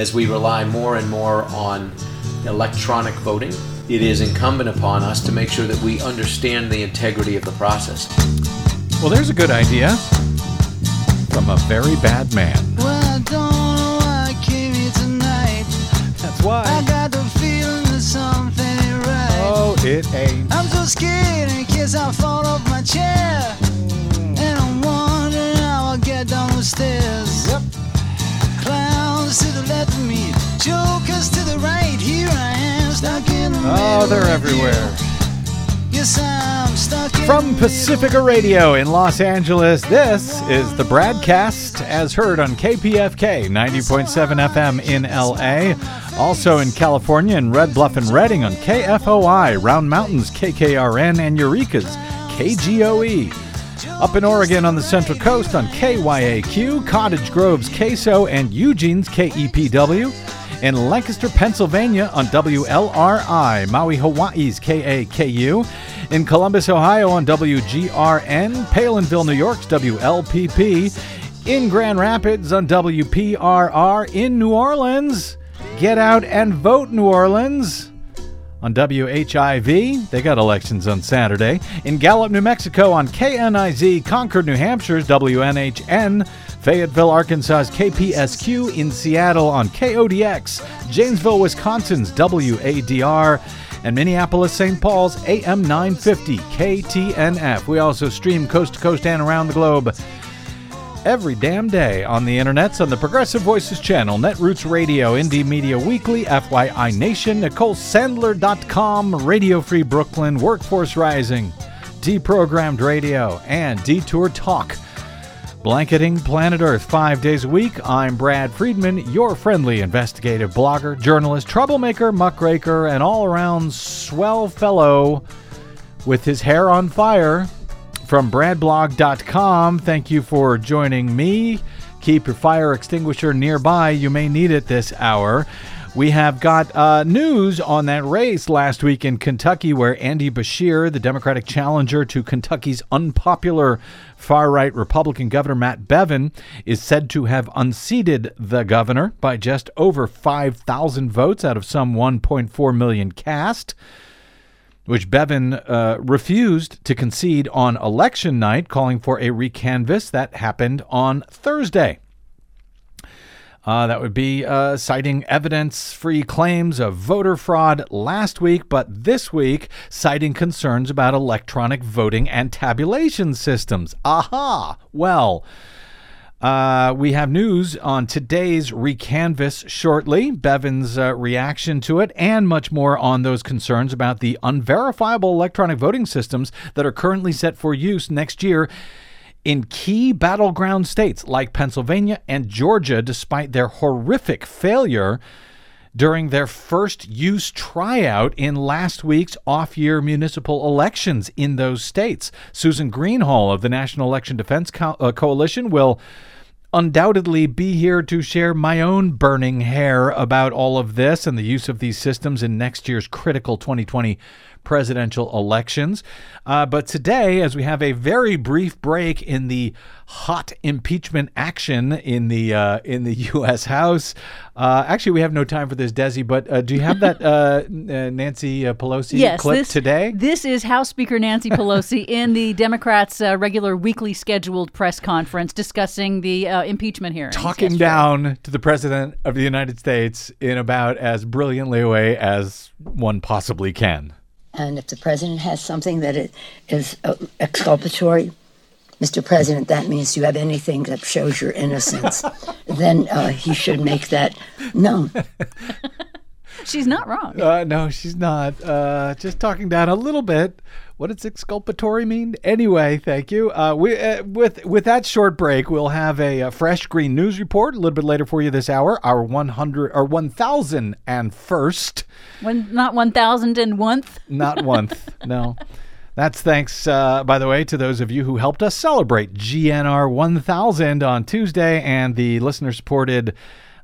as we rely more and more on electronic voting, it is incumbent upon us to make sure that we understand the integrity of the process. Well, there's a good idea from a very bad man. Well, I don't know why I came here tonight. That's why. I got the feeling that something ain't right. Oh, it ain't. I'm so scared in case I fall off my chair. Mm. And I'm wondering how I'll get down the stairs. Yep. To the left of me, jokers to the right. Here I am, stuck in the Oh, they're everywhere. Yes, I'm stuck From Pacifica Radio in Los Angeles, this is the BradCast as heard on KPFK 90.7 FM in LA. Also in California in Red Bluff and Redding on KFOI, Round Mountains KKRN, and Eureka's KGOE. Up in Oregon on the Central Coast on KYAQ, Cottage Grove's KSO, and Eugene's KEPW. In Lancaster, Pennsylvania on WLRI, Maui, Hawaii's KAKU. In Columbus, Ohio on WGRN, Palenville, New York's WLPP. In Grand Rapids on WPRR. In New Orleans, get out and vote, New Orleans on WHIV. They got elections on Saturday. In Gallup, New Mexico on KNIZ, Concord, New Hampshire's WNHN. Fayetteville, Arkansas's KPSQ. In Seattle on KODX. Janesville, Wisconsin's WADR. And Minneapolis, St. Paul's AM 950 KTNF. We also stream coast to coast and around the globe every damn day on the internets on the Progressive Voices channel, Netroots Radio, Indie Media Weekly, FYI Nation, NicoleSandler.com, Radio Free Brooklyn, Workforce Rising, Deprogrammed Radio, and Detour Talk. Blanketing Planet Earth five days a week. I'm Brad Friedman, your friendly investigative blogger, journalist, troublemaker, muckraker, and all around swell fellow with his hair on fire from bradblog.com. Thank you for joining me. Keep your fire extinguisher nearby. You may need it this hour. We have got uh, news on that race last week in Kentucky where Andy Beshear, the Democratic challenger to Kentucky's unpopular far right Republican Governor Matt Bevin, is said to have unseated the governor by just over 5,000 votes out of some 1.4 million cast which Bevin uh, refused to concede on election night, calling for a recanvass. That happened on Thursday. Uh, that would be uh, citing evidence free claims of voter fraud last week, but this week citing concerns about electronic voting and tabulation systems. Aha! Well, uh, we have news on today's recanvas shortly, Bevin's uh, reaction to it, and much more on those concerns about the unverifiable electronic voting systems that are currently set for use next year in key battleground states like Pennsylvania and Georgia, despite their horrific failure during their first use tryout in last week's off year municipal elections in those states. Susan Greenhalgh of the National Election Defense Co- uh, Coalition will undoubtedly be here to share my own burning hair about all of this and the use of these systems in next year's critical 2020 presidential elections. Uh, but today, as we have a very brief break in the hot impeachment action in the uh, in the U.S. House, uh, actually, we have no time for this, Desi. But uh, do you have that uh, uh, Nancy Pelosi Yes, clip this, today? This is House Speaker Nancy Pelosi in the Democrats' uh, regular weekly scheduled press conference discussing the uh, impeachment hearings. Talking yesterday. down to the president of the United States in about as brilliantly a way as one possibly can. And if the president has something that it is uh, exculpatory, Mr. President, that means you have anything that shows your innocence, then uh, he should make that known. She's not wrong. Uh, no, she's not. Uh, just talking down a little bit. What does exculpatory mean? Anyway, thank you. Uh, we uh, with with that short break, we'll have a, a fresh green news report a little bit later for you this hour. Our one hundred or one thousand and first, When not one thousand and one. not one. no. That's thanks, uh, by the way, to those of you who helped us celebrate GNR 1000 on Tuesday and the listener supported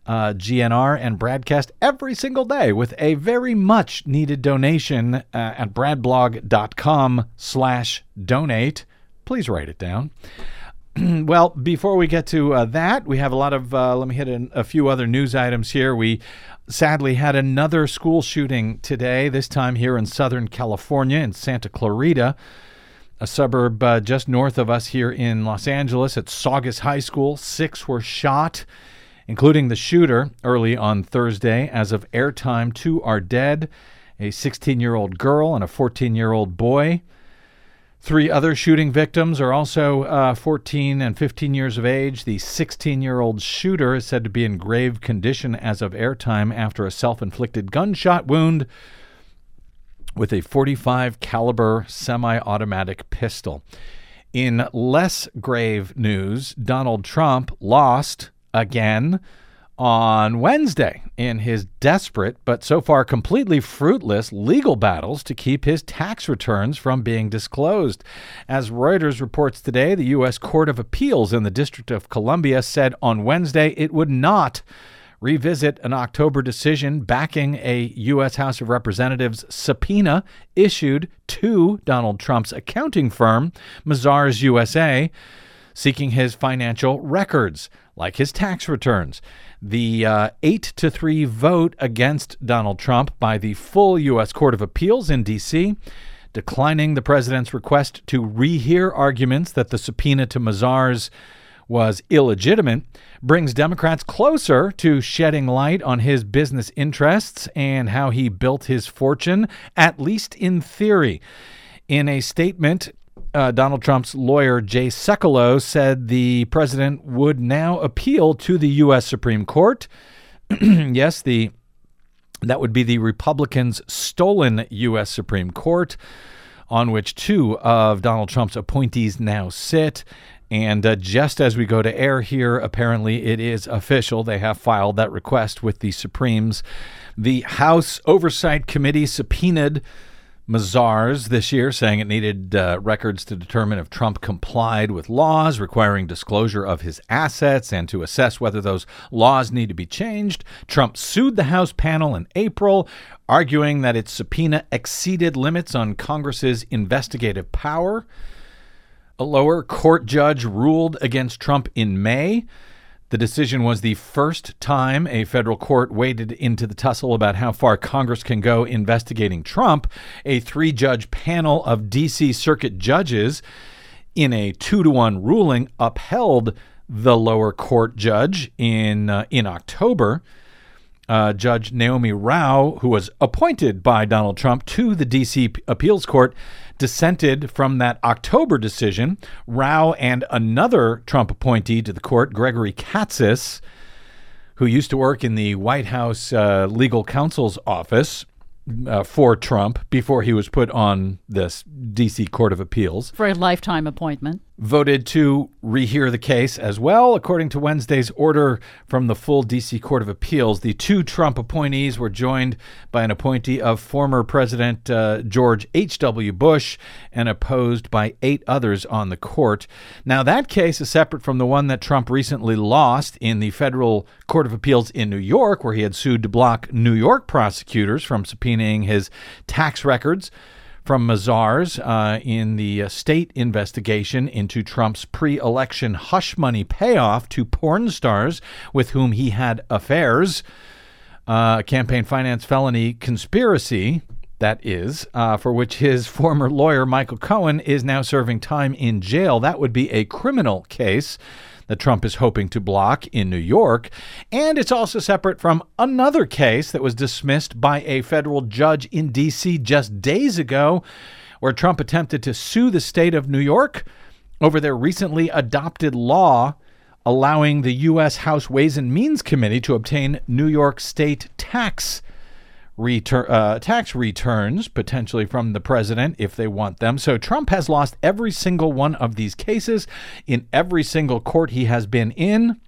uh, GNR and Bradcast every single day with a very much needed donation uh, at bradblog.com slash donate. Please write it down. well, before we get to uh, that, we have a lot of, uh, let me hit in a few other news items here. We sadly had another school shooting today, this time here in Southern California in Santa Clarita, a suburb uh, just north of us here in Los Angeles at Saugus High School. Six were shot, including the shooter early on Thursday. As of airtime, two are dead a 16 year old girl and a 14 year old boy. Three other shooting victims are also uh, 14 and 15 years of age. The 16 year old shooter is said to be in grave condition as of airtime after a self inflicted gunshot wound with a 45 caliber semi-automatic pistol. In less grave news, Donald Trump lost again on Wednesday in his desperate but so far completely fruitless legal battles to keep his tax returns from being disclosed. As Reuters reports today, the U.S. Court of Appeals in the District of Columbia said on Wednesday it would not revisit an October decision backing a U.S. House of Representatives subpoena issued to Donald Trump's accounting firm, Mazars USA, seeking his financial records, like his tax returns. The uh, 8 to 3 vote against Donald Trump by the full U.S. Court of Appeals in D.C. declining the president's request to rehear arguments that the subpoena to Mazars was illegitimate brings Democrats closer to shedding light on his business interests and how he built his fortune, at least in theory. In a statement, uh, Donald Trump's lawyer, Jay Sekulow, said the president would now appeal to the U.S. Supreme Court. yes, the that would be the Republicans' stolen U.S. Supreme Court, on which two of Donald Trump's appointees now sit. And uh, just as we go to air here, apparently it is official. They have filed that request with the Supremes. The House Oversight Committee subpoenaed Mazars this year, saying it needed uh, records to determine if Trump complied with laws requiring disclosure of his assets and to assess whether those laws need to be changed. Trump sued the House panel in April, arguing that its subpoena exceeded limits on Congress's investigative power. A lower court judge ruled against Trump in May. The decision was the first time a federal court waded into the tussle about how far Congress can go investigating Trump. A three judge panel of D.C. Circuit judges, in a two to one ruling, upheld the lower court judge in, uh, in October uh, Judge Naomi Rao, who was appointed by Donald Trump to the D.C. Appeals Court, dissented from that October decision. Rao and another Trump appointee to the court, Gregory Katsas, who used to work in the White House uh, legal counsel's office, uh, for Trump before he was put on this D.C. Court of Appeals. For a lifetime appointment. Voted to rehear the case as well. According to Wednesday's order from the full D.C. Court of Appeals, the two Trump appointees were joined by an appointee of former President uh, George H.W. Bush and opposed by eight others on the court. Now, that case is separate from the one that Trump recently lost in the federal Court of Appeals in New York, where he had sued to block New York prosecutors from subpoenaing his tax records from Mazars uh, in the uh, state investigation into Trump's pre election hush money payoff to porn stars with whom he had affairs. Uh, campaign finance felony conspiracy, that is, uh, for which his former lawyer, Michael Cohen, is now serving time in jail. That would be a criminal case that Trump is hoping to block in New York. And it's also separate from another case that was dismissed by a federal judge in D.C. just days ago, where Trump attempted to sue the state of New York over their recently adopted law allowing the U.S. House Ways and Means Committee to obtain New York state tax return, uh, tax returns potentially from the president if they want them. So Trump has lost every single one of these cases in every single court he has been in.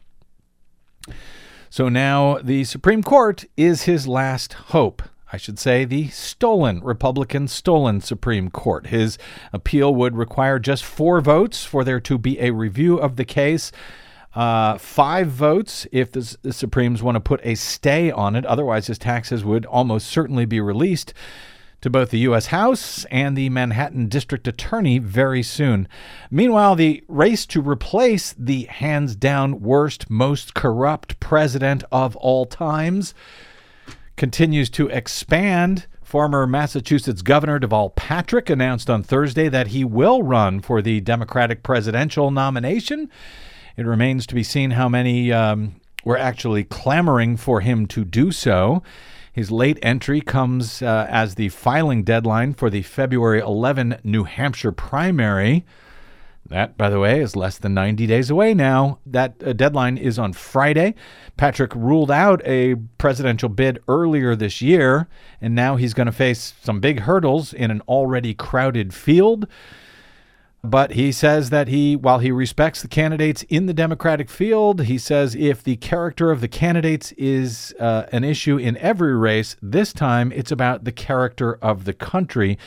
So now the Supreme Court is his last hope. I should say, the stolen, Republican stolen Supreme Court. His appeal would require just four votes for there to be a review of the case. Uh, five votes if the, the, Supremes want to put a stay on it. Otherwise, his taxes would almost certainly be released to both the U.S. House and the Manhattan District Attorney very soon. Meanwhile, the race to replace the hands down worst, most corrupt president of all times continues to expand. Former Massachusetts Governor Deval Patrick announced on Thursday that he will run for the Democratic presidential nomination. It remains to be seen how many um, were actually clamoring for him to do so. His late entry comes uh, as the filing deadline for the February 11 New Hampshire primary. That, by the way, is less than 90 days away now. That uh, deadline is on Friday. Patrick ruled out a presidential bid earlier this year, and now he's going to face some big hurdles in an already crowded field. But he says that he, while he respects the candidates in the Democratic field, he says if the character of the candidates is uh, an issue in every race, this time it's about the character of the country,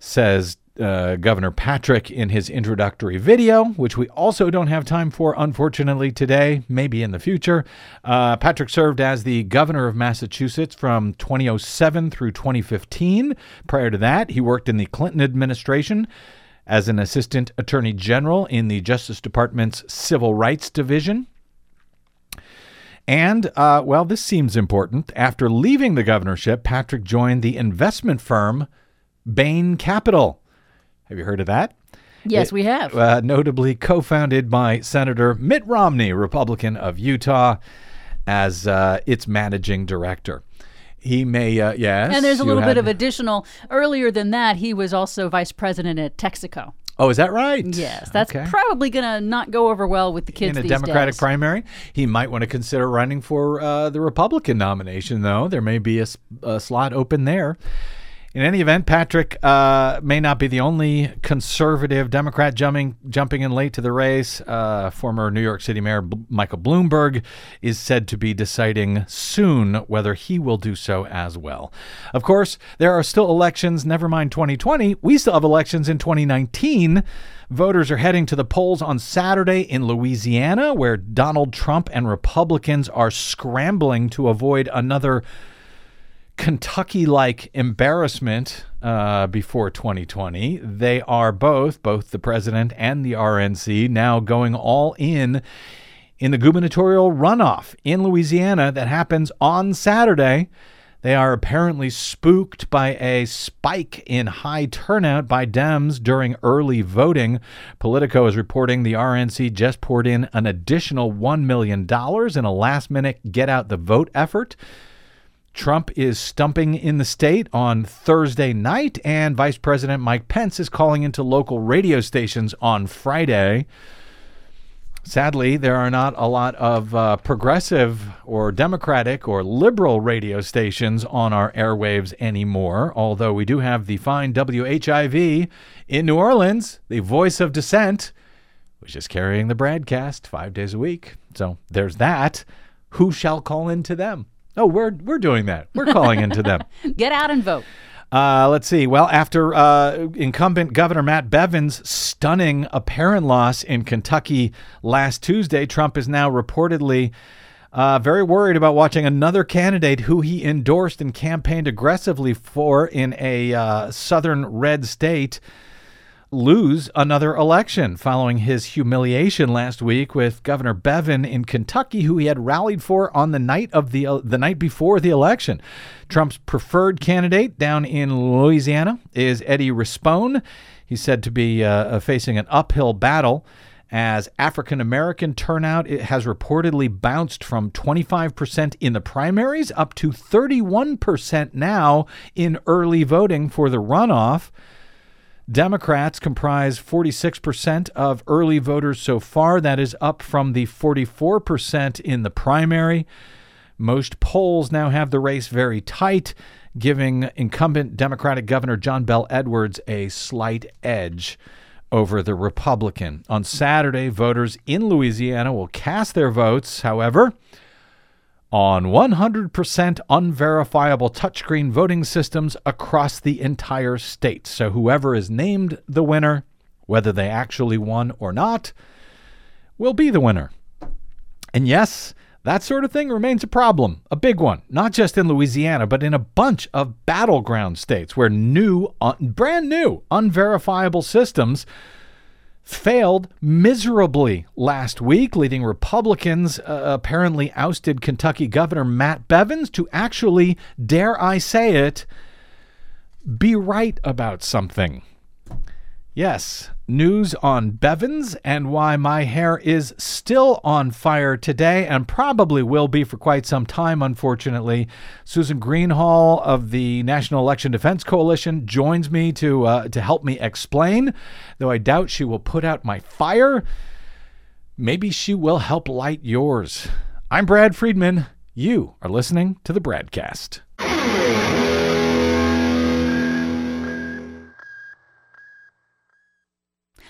says uh, Governor Patrick in his introductory video, which we also don't have time for, unfortunately, today, maybe in the future. Uh, Patrick served as the governor of Massachusetts from 2007 through 2015. Prior to that, he worked in the Clinton administration as an assistant attorney general in the Justice Department's Civil Rights Division. And, uh, well, this seems important. After leaving the governorship, Patrick joined the investment firm Bain Capital. Have you heard of that? Yes, It- we have. Uh, notably co founded by Senator Mitt Romney, Republican of Utah, as uh, its managing director. He may, uh, yes. and there's a little bit of additional. Earlier than that, he was also vice president at Texaco. Oh, is that right? Yes, that's Okay. probably going to not go over well with the kids in a Democratic days. primary. He might want to consider running for uh, the Republican nomination, though. There may be a slot open there. In any event, Patrick uh, may not be the only conservative Democrat jumping jumping in late to the race. Uh, former New York City Mayor B- Michael Bloomberg is said to be deciding soon whether he will do so as well. Of course, there are still elections. Never mind 2020. We still have elections in 2019. Voters are heading to the polls on Saturday in Louisiana, where Donald Trump and Republicans are scrambling to avoid another Kentucky like embarrassment uh, before 2020. They are both, both the president and the RNC, now going all in in the gubernatorial runoff in Louisiana that happens on Saturday. They are apparently spooked by a spike in high turnout by Dems during early voting. Politico is reporting the RNC just poured in an additional $1 million in a last minute get out the vote effort. Trump is stumping in the state on Thursday night, and Vice President Mike Pence is calling into local radio stations on Friday. Sadly, there are not a lot of uh, progressive or Democratic or liberal radio stations on our airwaves anymore, although we do have the fine WHIV in New Orleans, the voice of dissent, which is carrying the BradCast five days a week. So there's that. Who shall call into them? Oh, we're we're doing that. We're calling into them. Get out and vote. Uh, let's see. Well, after uh, incumbent Governor Matt Bevin's stunning apparent loss in Kentucky last Tuesday, Trump is now reportedly uh, very worried about watching another candidate who he endorsed and campaigned aggressively for in a uh, southern red state lose another election following his humiliation last week with Governor Bevin in Kentucky, who he had rallied for on the night of the uh, the night before the election. Trump's preferred candidate down in Louisiana is Eddie Rispone. He's said to be uh, facing an uphill battle. As African American turnout it has reportedly bounced from 25% in the primaries up to 31% now in early voting for the runoff. Democrats comprise 46% of early voters so far. That is up from the 44% in the primary. Most polls now have the race very tight, giving incumbent Democratic Governor John Bel Edwards a slight edge over the Republican. On Saturday, voters in Louisiana will cast their votes, however, on 100% unverifiable touchscreen voting systems across the entire state. So whoever is named the winner, whether they actually won or not, will be the winner. And yes, That sort of thing remains a problem, a big one, not just in Louisiana, but in a bunch of battleground states where new, uh, brand new, unverifiable systems failed miserably last week, leading Republicans uh, apparently ousted Kentucky Governor Matt Bevins to actually, dare I say it, be right about something. Yes, news on Bevins and why my hair is still on fire today and probably will be for quite some time, unfortunately. Susan Greenhalgh of the National Election Defense Coalition joins me to, uh, to help me explain, though I doubt she will put out my fire. Maybe she will help light yours. I'm Brad Friedman. You are listening to the BradCast.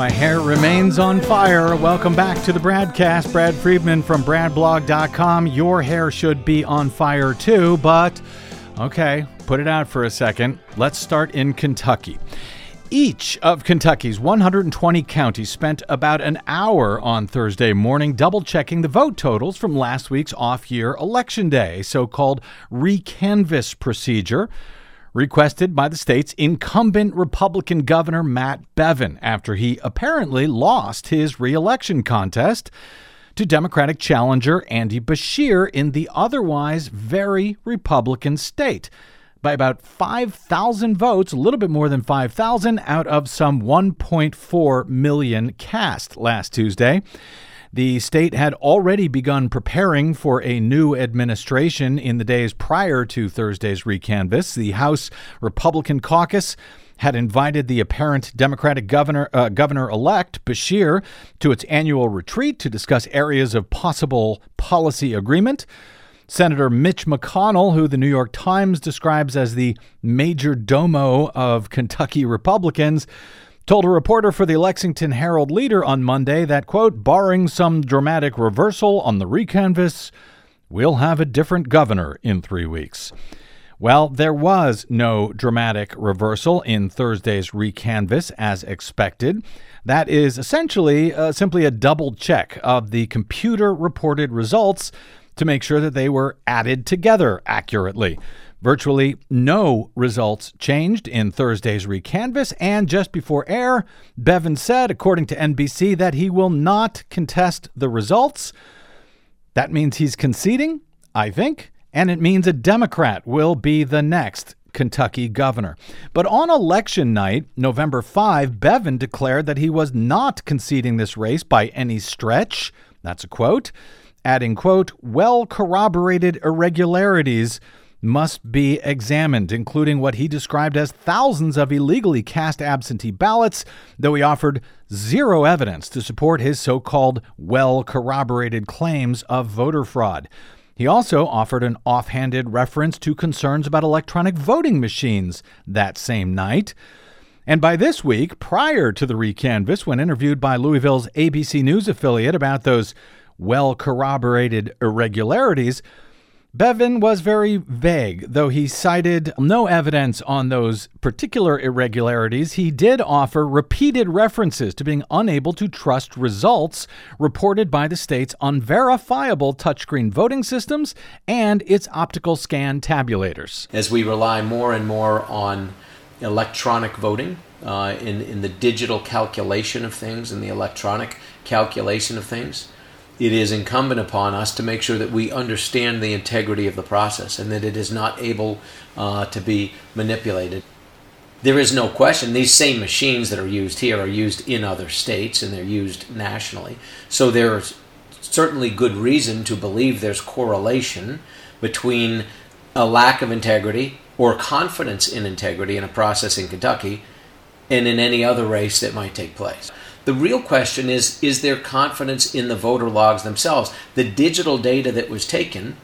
My hair remains on fire. Welcome back to the Bradcast. Brad Friedman from BradBlog.com. Your hair should be on fire too, but okay, put it out for a second. Let's start in Kentucky. Each of Kentucky's 120 counties spent about an hour on Thursday morning double checking the vote totals from last week's off year election day, so called recanvass procedure requested by the state's incumbent Republican Governor Matt Bevin after he apparently lost his reelection contest to Democratic challenger Andy Beshear in the otherwise very Republican state by about 5,000 votes, a little bit more than 5,000 out of some 1.4 million cast last Tuesday. The state had already begun preparing for a new administration in the days prior to Thursday's recanvass. The House Republican caucus had invited the apparent Democratic governor uh, governor elect Beshear to its annual retreat to discuss areas of possible policy agreement. Senator Mitch McConnell, who the New York Times describes as the major domo of Kentucky Republicans, told a reporter for the Lexington Herald Leader on Monday that, quote, barring some dramatic reversal on the recanvass, we'll have a different governor in three weeks. Well, there was no dramatic reversal in Thursday's recanvass as expected. That is essentially uh, simply a double check of the computer reported results to make sure that they were added together accurately. Virtually no results changed in Thursday's recanvass, and just before air, Bevin said, according to NBC, that he will not contest the results. That means he's conceding, I think, and it means a Democrat will be the next Kentucky governor. But on election night, November 5, Bevin declared that he was not conceding this race by any stretch. That's a quote. Adding, quote, well corroborated irregularities must be examined, including what he described as thousands of illegally cast absentee ballots, though he offered zero evidence to support his so called well corroborated claims of voter fraud. He also offered an offhanded reference to concerns about electronic voting machines that same night. And by this week, prior to the recanvass, when interviewed by Louisville's ABC News affiliate about those well corroborated irregularities, Bevin was very vague, though he cited no evidence on those particular irregularities. He did offer repeated references to being unable to trust results reported by the state's unverifiable touchscreen voting systems and its optical scan tabulators. As we rely more and more on electronic voting, uh, in, in the digital calculation of things and the electronic calculation of things, it is incumbent upon us to make sure that we understand the integrity of the process and that it is not able uh, to be manipulated. There is no question these same machines that are used here are used in other states and they're used nationally. So there's certainly good reason to believe there's correlation between a lack of integrity or confidence in integrity in a process in Kentucky and in any other race that might take place. The real question is is there confidence in the voter logs themselves? The digital data that was taken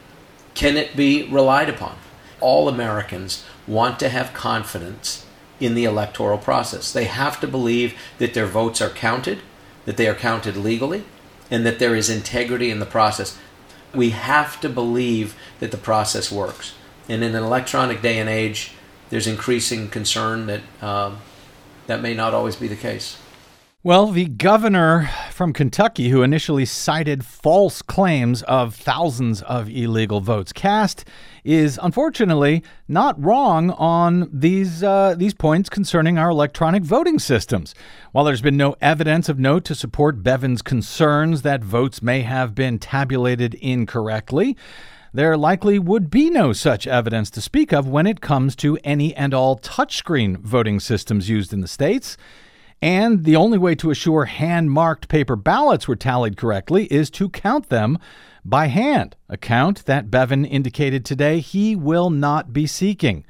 Can it be relied upon? All Americans want to have confidence in the electoral process. They have to believe that their votes are counted, that they are counted legally, and that there is integrity in the process. We have to believe that the process works. And in an electronic day and age, there's increasing concern that um, that may not always be the case. Well, the governor from Kentucky, who initially cited false claims of thousands of illegal votes cast, is unfortunately not wrong on these uh, these points concerning our electronic voting systems. While there's been no evidence of note to support Bevin's concerns that votes may have been tabulated incorrectly, there likely would be no such evidence to speak of when it comes to any and all touchscreen voting systems used in the states. And the only way to assure hand marked paper ballots were tallied correctly is to count them by hand, a count that Bevin indicated today he will not be seeking.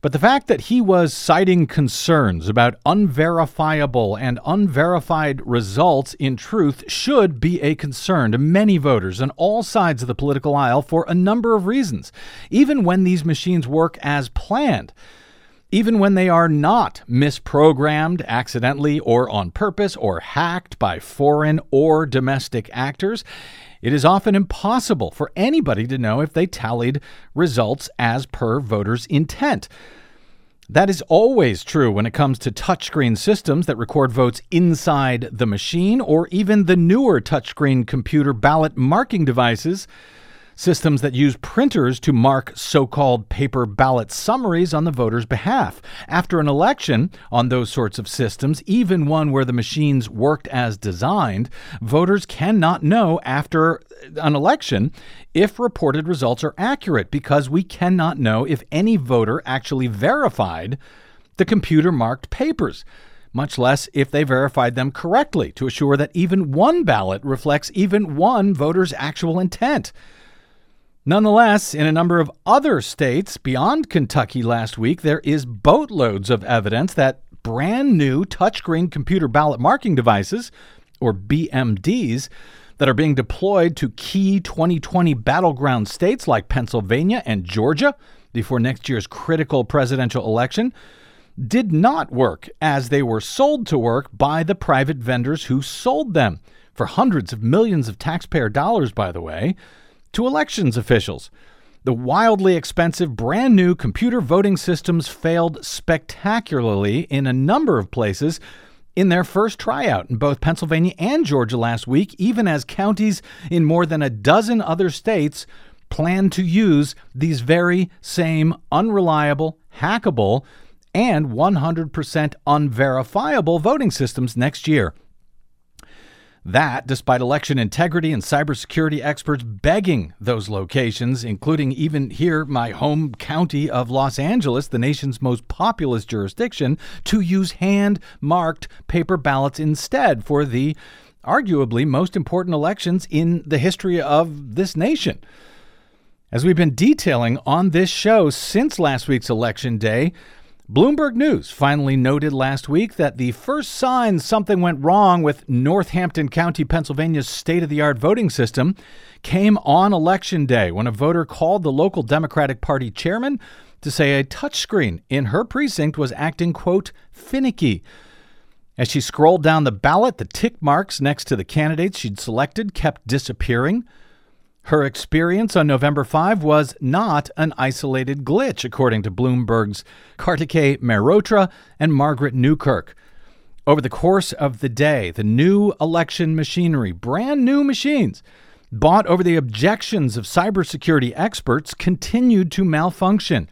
But the fact that he was citing concerns about unverifiable and unverified results in truth should be a concern to many voters on all sides of the political aisle for a number of reasons, even when these machines work as planned. Even when they are not misprogrammed accidentally or on purpose or hacked by foreign or domestic actors, it is often impossible for anybody to know if they tallied results as per voters' intent. That is always true when it comes to touchscreen systems that record votes inside the machine, or even the newer touchscreen computer ballot marking devices systems that use printers to mark so called paper ballot summaries on the voter's behalf. After an election on those sorts of systems, even one where the machines worked as designed, voters cannot know after an election if reported results are accurate because we cannot know if any voter actually verified the computer marked papers much less if they verified them correctly to assure that even one ballot reflects even one voter's actual intent. Nonetheless, in a number of other states beyond Kentucky last week, there is boatloads of evidence that brand new touchscreen computer ballot marking devices, or BMDs, that are being deployed to key 2020 battleground states like Pennsylvania and Georgia before next year's critical presidential election did not work as they were sold to work by the private vendors who sold them for hundreds of millions of taxpayer dollars, by the way to elections officials. The wildly expensive brand new computer voting systems failed spectacularly in a number of places in their first tryout in both Pennsylvania and Georgia last week, even as counties in more than a dozen other states plan to use these very same unreliable, hackable, and 100% unverifiable voting systems next year. That, despite election integrity and cybersecurity experts begging those locations, including even here, my home county of Los Angeles, the nation's most populous jurisdiction, to use hand marked paper ballots instead for the arguably most important elections in the history of this nation. As we've been detailing on this show since last week's election day, Bloomberg News finally noted last week that the first sign something went wrong with Northampton County, Pennsylvania's state of the art voting system came on election day when a voter called the local Democratic Party chairman to say a touchscreen in her precinct was acting, quote, finicky. As she scrolled down the ballot, the tick marks next to the candidates she'd selected kept disappearing. Her experience on November 5 was not an isolated glitch, according to Bloomberg's Kartikeya Mehrotra and Margaret Newkirk. Over the course of the day, the new election machinery, brand new machines, bought over the objections of cybersecurity experts, continued to malfunction.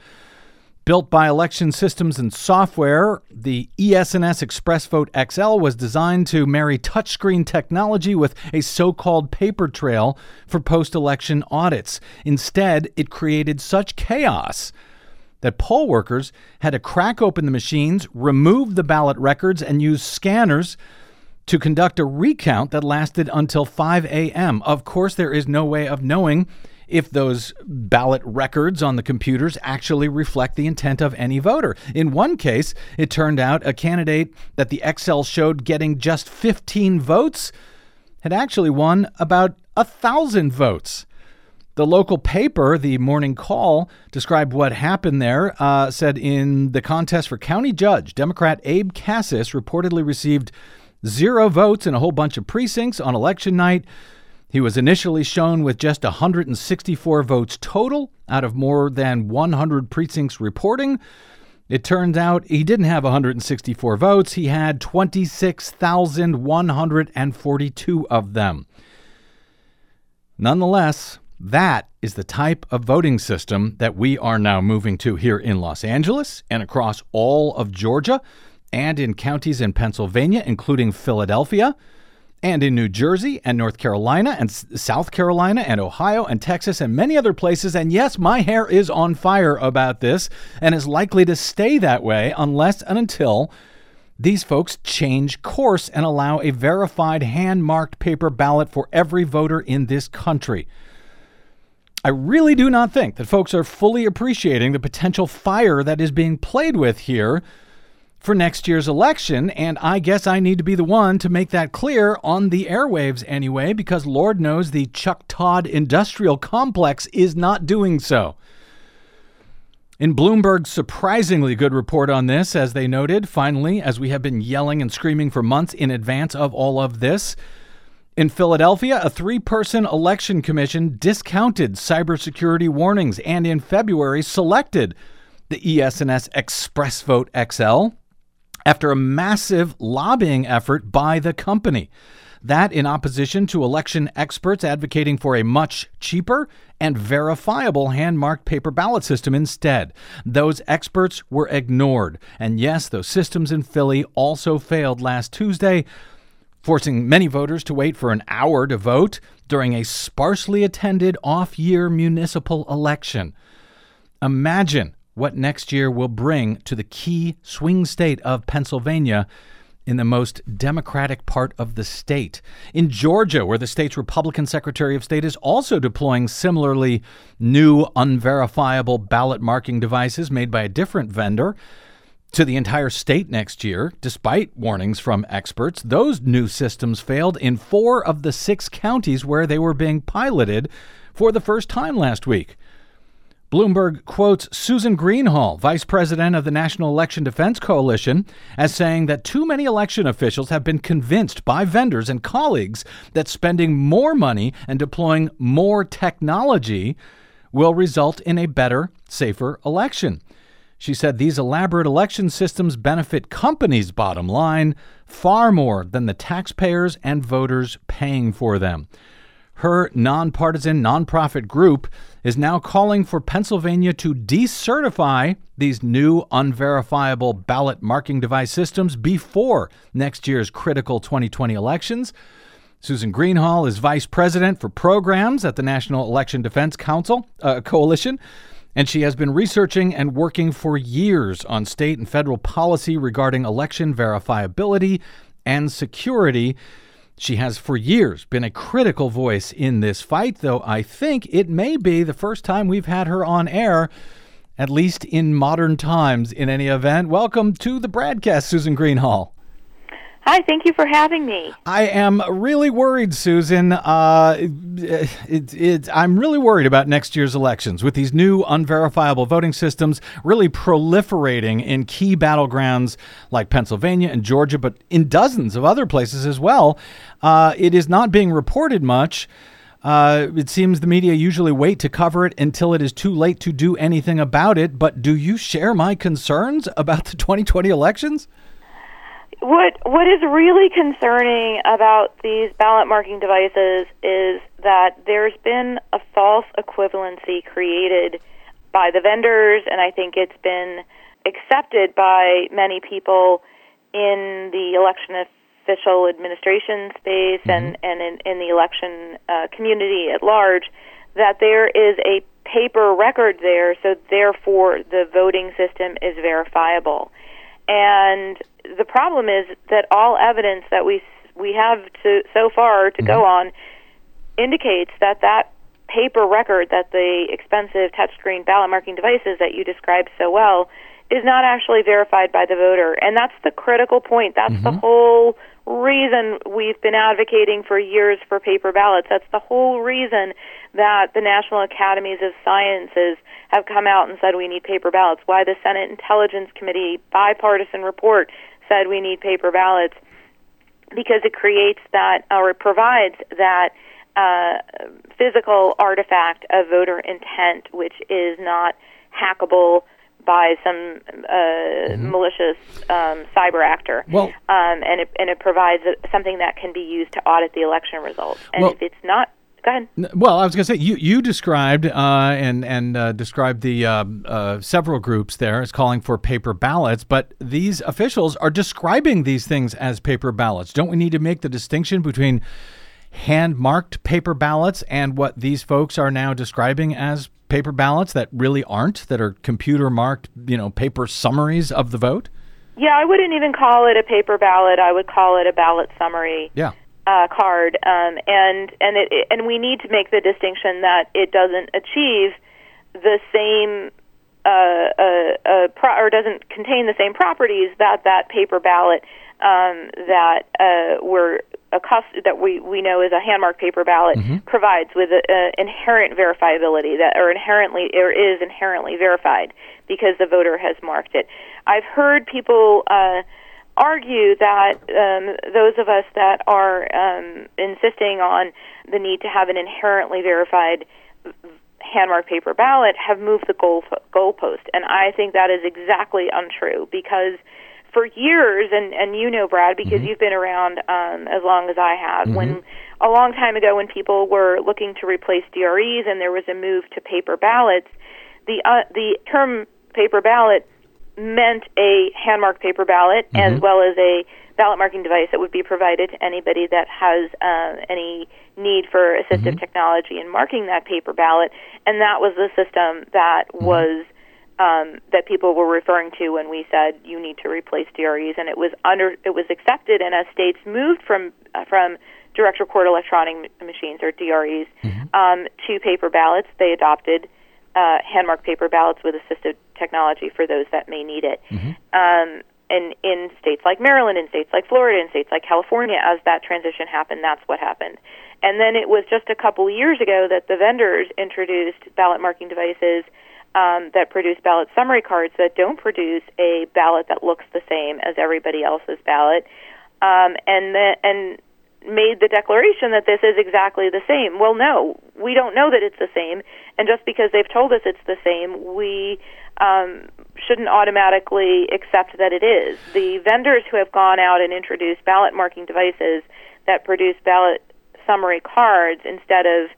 Built by Election Systems and Software, the ES&S ExpressVote XL was designed to marry touchscreen technology with a so-called paper trail for post-election audits. Instead, it created such chaos that poll workers had to crack open the machines, remove the ballot records, and use scanners to conduct a recount that lasted until 5 a.m. Of course, there is no way of knowing if those ballot records on the computers actually reflect the intent of any voter. In one case, it turned out a candidate that the XL showed getting just 15 votes had actually won about a thousand votes. The local paper, the Morning Call, described what happened there. Uh, said in the contest for county judge, Democrat Abe Kassis reportedly received zero votes in a whole bunch of precincts on election night. He was initially shown with just 164 votes total out of more than 100 precincts reporting. It turns out he didn't have 164 votes, he had 26,142 of them. Nonetheless, that is the type of voting system that we are now moving to here in Los Angeles and across all of Georgia and in counties in Pennsylvania, including Philadelphia, and in New Jersey and North Carolina and South Carolina and Ohio and Texas and many other places. And yes, my hair is on fire about this and is likely to stay that way unless and until these folks change course and allow a verified hand marked paper ballot for every voter in this country. I really do not think that folks are fully appreciating the potential fire that is being played with here for next year's election. And I guess I need to be the one to make that clear on the airwaves anyway, because Lord knows the Chuck Todd industrial complex is not doing so. In Bloomberg's surprisingly good report on this, as they noted, finally, as we have been yelling and screaming for months in advance of all of this, in Philadelphia, a three person election commission discounted cybersecurity warnings and in February selected the ES&S Express Vote XL after a massive lobbying effort by the company. That in opposition to election experts advocating for a much cheaper and verifiable hand marked paper ballot system instead. Those experts were ignored. And yes, those systems in Philly also failed last Tuesday, forcing many voters to wait for an hour to vote during a sparsely attended off year municipal election. Imagine what next year will bring to the key swing state of Pennsylvania in the most democratic part of the state. In Georgia, where the state's Republican Secretary of State is also deploying similarly new unverifiable ballot marking devices made by a different vendor to the entire state next year, despite warnings from experts. Those new systems failed in four of the six counties where they were being piloted for the first time last week. Bloomberg quotes Susan Greenhalgh, vice president of the National Election Defense Coalition, as saying that too many election officials have been convinced by vendors and colleagues that spending more money and deploying more technology will result in a better, safer election. She said these elaborate election systems benefit companies' bottom line far more than the taxpayers and voters paying for them. Her nonpartisan nonprofit group is now calling for Pennsylvania to decertify these new unverifiable ballot marking device systems before next year's critical 2020 elections. Susan Greenhalgh is vice president for programs at the National Election Defense Council uh, Coalition, and she has been researching and working for years on state and federal policy regarding election verifiability and security. She has for years been a critical voice in this fight, though I think it may be the first time we've had her on air, at least in modern times, in any event. Welcome to the BradCast, Susan Greenhalgh. Hi, thank you for having me. I am really worried, Susan. Uh, it, it, I'm really worried about next year's elections with these new unverifiable voting systems really proliferating in key battlegrounds like Pennsylvania and Georgia, but in dozens of other places as well. Uh, it is not being reported much. Uh, it seems the media usually wait to cover it until it is too late to do anything about it. But do you share my concerns about the 2020 elections? What what is really concerning about these ballot marking devices is that there's been a false equivalency created by the vendors, and I think it's been accepted by many people in the election official administration space mm-hmm. and and in, in the election uh, community at large that there is a paper record there, so therefore the voting system is verifiable. And the problem is that all evidence that we we have to so far to mm-hmm. go on indicates that that paper record that the expensive touchscreen ballot marking devices that you described so well is not actually verified by the voter and that's the critical point that's mm-hmm. the whole reason we've been advocating for years for paper ballots. That's the whole reason that the National Academies of Sciences have come out and said we need paper ballots. Why the Senate Intelligence Committee bipartisan report said we need paper ballots because it creates that or it provides that uh, physical artifact of voter intent, which is not hackable by some uh, malicious um, cyber actor. Well- um, and it and it provides something that can be used to audit the election results. And Well- if it's not, go ahead. Well, I was going to say you you described uh, and and uh, described the uh, uh, several groups there as calling for paper ballots, but these officials are describing these things as paper ballots. Don't we need to make the distinction between hand marked paper ballots and what these folks are now describing as paper ballots that really aren't, that are computer marked, you know, paper summaries of the vote? Yeah, I wouldn't even call it a paper ballot. I would call it a ballot summary. Yeah. Uh, card, um, and and it, and we need to make the distinction that it doesn't achieve the same uh, uh, uh, pro- or doesn't contain the same properties that that paper ballot um, that uh, we're accustomed that we we know is a handmarked paper ballot provides with a, a inherent verifiability that or inherently or is inherently verified because the voter has marked it. I've heard people. Argue that um, those of us that are um, insisting on the need to have an inherently verified handmarked paper ballot have moved the goal goalpost, and I think that is exactly untrue because for years, and and you know, Brad, because you've been around um, as long as I have, when a long time ago, when people were looking to replace DREs and there was a move to paper ballots, the uh, the term paper ballot meant a hand-marked paper ballot as well as a ballot marking device that would be provided to anybody that has uh, any need for assistive technology in marking that paper ballot, and that was the system that was um, that people were referring to when we said you need to replace DREs, and it was under it was accepted, and as states moved from uh, from direct record electronic m- machines or DREs um, to paper ballots, they adopted uh, hand-marked paper ballots with assistive technology for those that may need it. Um, and in states like Maryland, in states like Florida, in states like California, as that transition happened, that's what happened. And then it was just a couple years ago that the vendors introduced ballot marking devices um, that produce ballot summary cards that don't produce a ballot that looks the same as everybody else's ballot, um, and the, and made the declaration that this is exactly the same. Well, no, we don't know that it's the same, and just because they've told us it's the same, we um, shouldn't automatically accept that it is. The vendors who have gone out and introduced ballot marking devices that produce ballot summary cards instead of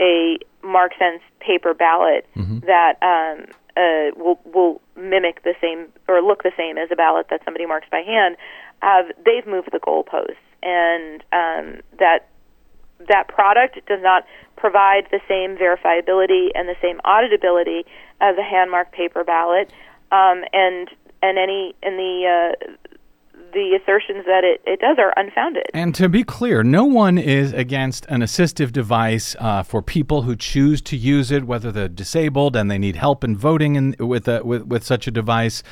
a mark sense paper ballot that um, uh, will will mimic the same or look the same as a ballot that somebody marks by hand. Have they've moved the goalposts, and um, that that product does not provide the same verifiability and the same auditability as a hand marked paper ballot, um, and and any and the uh, the assertions that it, it does are unfounded. And to be clear, no one is against an assistive device uh, for people who choose to use it, whether they're disabled and they need help in voting in, with, a, with with such a device.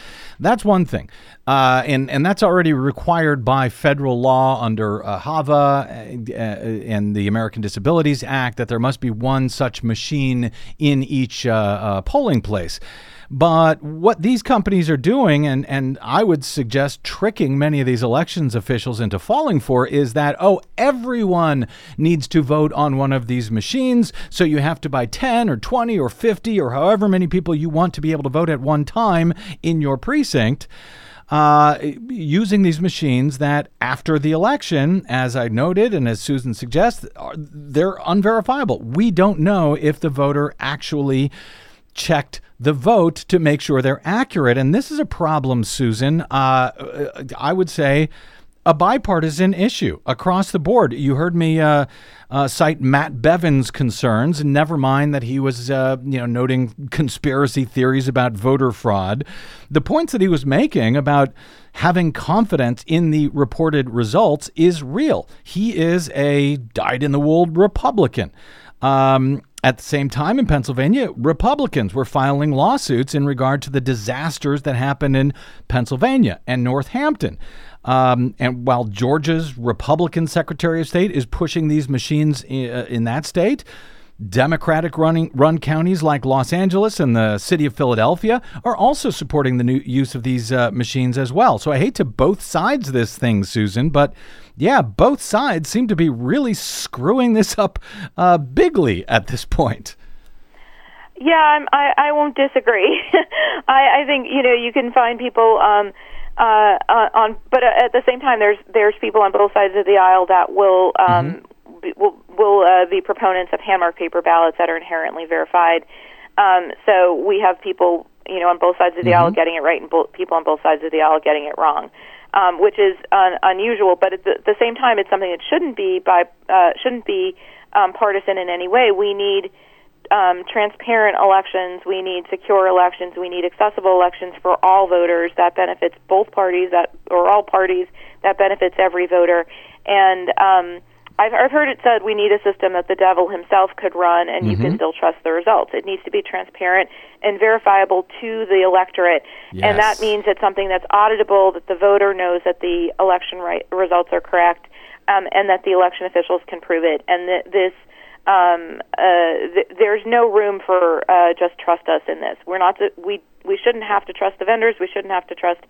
That's one thing, uh, and and that's already required by federal law under uh, HAVA uh, and the American Disabilities Act that there must be one such machine in each uh, uh, polling place. But what these companies are doing, and, and I would suggest tricking many of these elections officials into falling for, is that, oh, everyone needs to vote on one of these machines. So you have to buy 10 or 20 or 50 or however many people you want to be able to vote at one time in your precinct. Uh, using these machines that after the election, as I noted and as Susan suggests, are, they're unverifiable. We don't know if the voter actually checked the vote to make sure they're accurate. And this is a problem, Susan. Uh, I would say a bipartisan issue across the board. You heard me uh, uh, cite Matt Bevin's concerns, and never mind that he was, uh, you know, noting conspiracy theories about voter fraud. The points that he was making about having confidence in the reported results is real. He is a dyed-in-the-wool Republican. Um, at the same time, in Pennsylvania, Republicans were filing lawsuits in regard to the disasters that happened in Pennsylvania and Northampton. Um, and while Georgia's Republican Secretary of State is pushing these machines in, uh, in that state, Democratic running run counties like Los Angeles and the city of Philadelphia are also supporting the new use of these uh, machines as well. So I hate to both sides this thing, Susan, but yeah, both sides seem to be really screwing this up uh, bigly at this point. Yeah, I'm, I I won't disagree. I I think you know you can find people um uh, uh on but uh, at the same time there's there's people on both sides of the aisle that will um be, will will uh, be proponents of hand marked paper ballots that are inherently verified. Um so we have people you know on both sides of the aisle getting it right and bo- people on both sides of the aisle getting it wrong. Um, which is un- unusual, but at the, the same time, it's something that shouldn't be by uh, shouldn't be um, partisan in any way. We need um, transparent elections. We need secure elections. We need accessible elections for all voters. That benefits both parties, that or all parties. That benefits every voter. And um, I've, I've heard it said we need a system that the devil himself could run, and you can still trust the results. It needs to be transparent and verifiable to the electorate, and that means it's something that's auditable. That the voter knows that the election right, results are correct, um, and that the election officials can prove it. And that this um, uh, th- there's no room for uh, just trust us in this. We're not. To, we we shouldn't have to trust the vendors. We shouldn't have to trust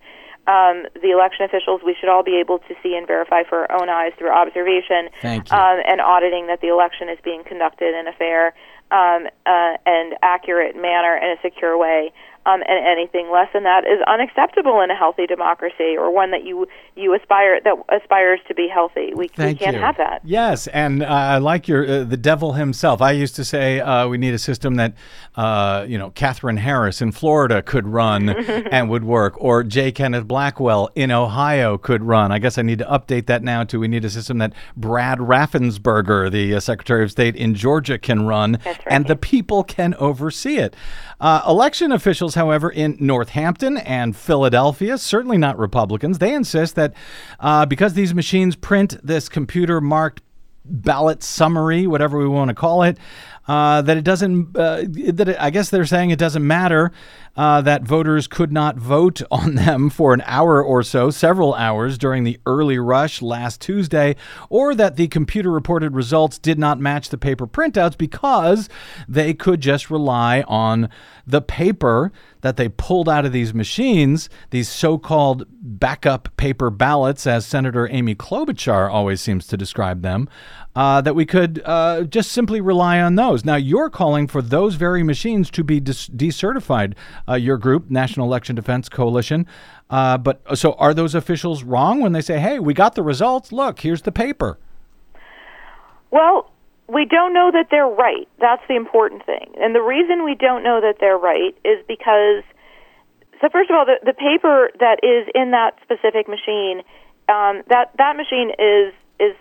um, the election officials. We should all be able to see and verify for our own eyes through observation um, and auditing that the election is being conducted in a fair um, uh, and accurate manner in a secure way. Um, and anything less than that is unacceptable in a healthy democracy or one that you you aspire that aspires to be healthy. We, we can't you. have that. Yes, and uh, I like your uh, the devil himself. I used to say uh, we need a system that uh, you know Katherine Harris in Florida could run and would work, or J. Kenneth Blackwell in Ohio could run. I guess I need to update that now to we need a system that Brad Raffensperger, the uh, Secretary of State in Georgia, can run, right. and the people can oversee it. Uh, election officials, however, in Northampton and Philadelphia, certainly not Republicans, they insist that uh, because these machines print this computer marked ballot summary, whatever we want to call it, uh, that it doesn't. Uh, that it, I guess they're saying it doesn't matter uh, that voters could not vote on them for an hour or so, several hours during the early rush last Tuesday, or that the computer reported results did not match the paper printouts because they could just rely on the paper that they pulled out of these machines, these so-called backup paper ballots, as Senator Amy Klobuchar always seems to describe them, uh, that we could uh, just simply rely on those. Now, you're calling for those very machines to be decertified. Uh, your group, National Election Defense Coalition, uh, but so are those officials wrong when they say, "Hey, we got the results. Look, here's the paper." Well, we don't know that they're right. That's the important thing. And the reason we don't know that they're right is because, so first of all, the, the paper that is in that specific machine, um, that that machine is is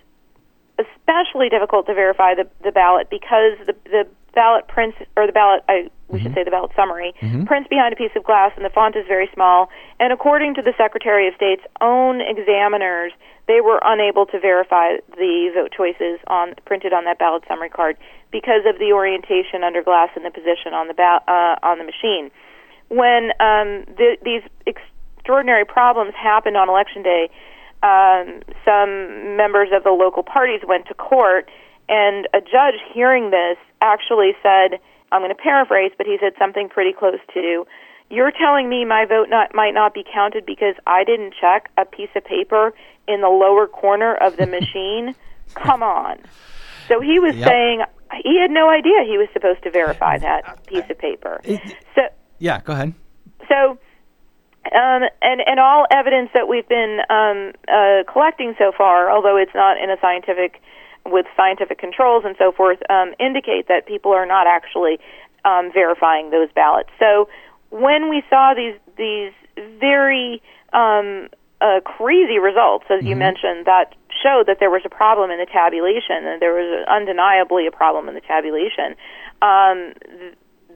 especially difficult to verify the the ballot because the the ballot prints or the ballot I we should say the ballot summary prints behind a piece of glass and the font is very small. And according to the Secretary of State's own examiners they were unable to verify the vote choices on printed on that ballot summary card because of the orientation under glass and the position on the ba- uh, on the machine. When um, th- these extraordinary problems happened on election day um, some members of the local parties went to court, and a judge hearing this actually said, I'm going to paraphrase, but he said something pretty close to, You're telling me my vote not, might not be counted because I didn't check a piece of paper in the lower corner of the machine? Come on. So he was Yep. saying he had no idea he was supposed to verify that piece of paper. So Yeah, go ahead. so, um, and and all evidence that we've been um, uh, collecting so far, although it's not in a scientific with scientific controls and so forth, um, indicate that people are not actually um, verifying those ballots. So, when we saw these these very um, uh, crazy results, as you mentioned, that showed that there was a problem in the tabulation, and there was undeniably a problem in the tabulation. Um,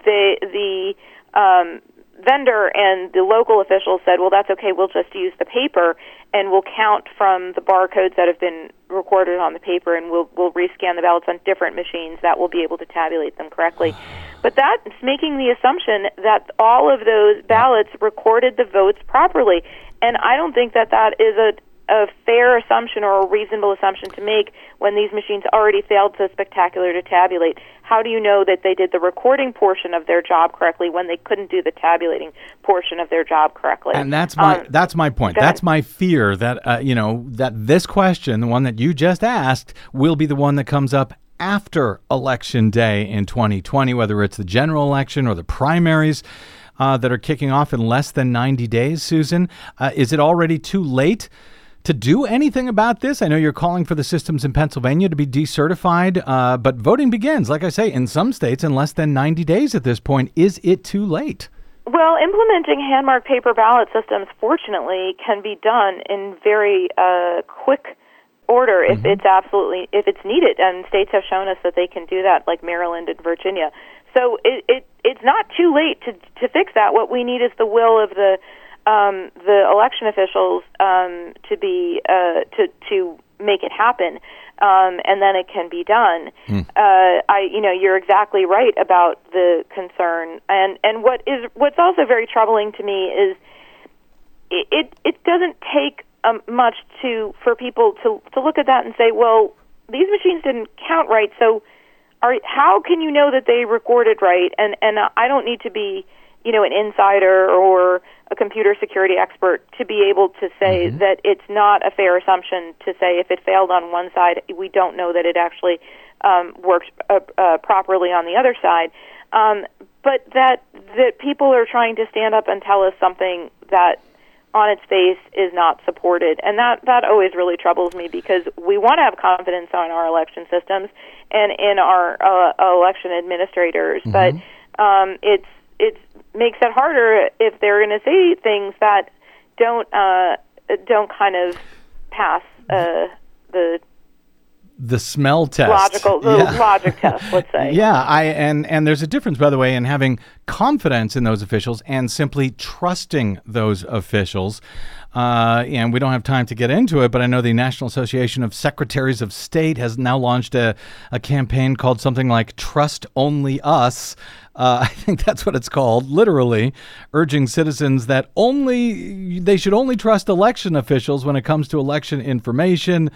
the the um, vendor and the local officials said, "Well, that's okay. We'll just use the paper, and we'll count from the barcodes that have been recorded on the paper, and we'll we'll rescan the ballots on different machines that will be able to tabulate them correctly." But that's making the assumption that all of those ballots recorded the votes properly, and I don't think that that is a a fair assumption or a reasonable assumption to make when these machines already failed so spectacular to tabulate? How do you know that they did the recording portion of their job correctly when they couldn't do the tabulating portion of their job correctly? And that's my Um, that's my point. That's my fear that uh, you know that this question, the one that you just asked, will be the one that comes up after election day in 2020, whether it's the general election or the primaries. Uh, that are kicking off in less than 90 days, Susan. Uh, is it already too late to do anything about this? I know you're calling for the systems in Pennsylvania to be decertified, uh, but voting begins, like I say, in some states in less than 90 days at this point. Is it too late? Well, implementing hand-marked paper ballot systems, fortunately, can be done in very uh, quick order if it's absolutely if it's needed, and states have shown us that they can do that, like Maryland and Virginia. So it, it it's not too late to to fix that. What we need is the will of the um, the election officials um, to be uh, to to make it happen, um, and then it can be done. Uh, I, you know, you're exactly right about the concern, and and what is what's also very troubling to me is it it, it doesn't take um, much to for people to to look at that and say, well, these machines didn't count right, so are how can you know that they recorded right? And and I don't need to be you know an insider or a computer security expert to be able to say that it's not a fair assumption to say if it failed on one side, we don't know that it actually um, worked uh, uh, properly on the other side. Um, but that that people are trying to stand up and tell us something that on its face is not supported. And that that always really troubles me because we want to have confidence on our election systems and in our uh, election administrators. But um it's it makes it harder if they're going to say things that don't uh don't kind of pass uh the The smell test. logical the Yeah. logic test let's say Yeah, I and and there's a difference, by the way, in having confidence in those officials and simply trusting those officials. Uh, and we don't have time to get into it, but I know the National Association of Secretaries of State has now launched a, a campaign called something like "Trust Only Us." Uh, I think that's what it's called, literally, urging citizens that only they should only trust election officials when it comes to election information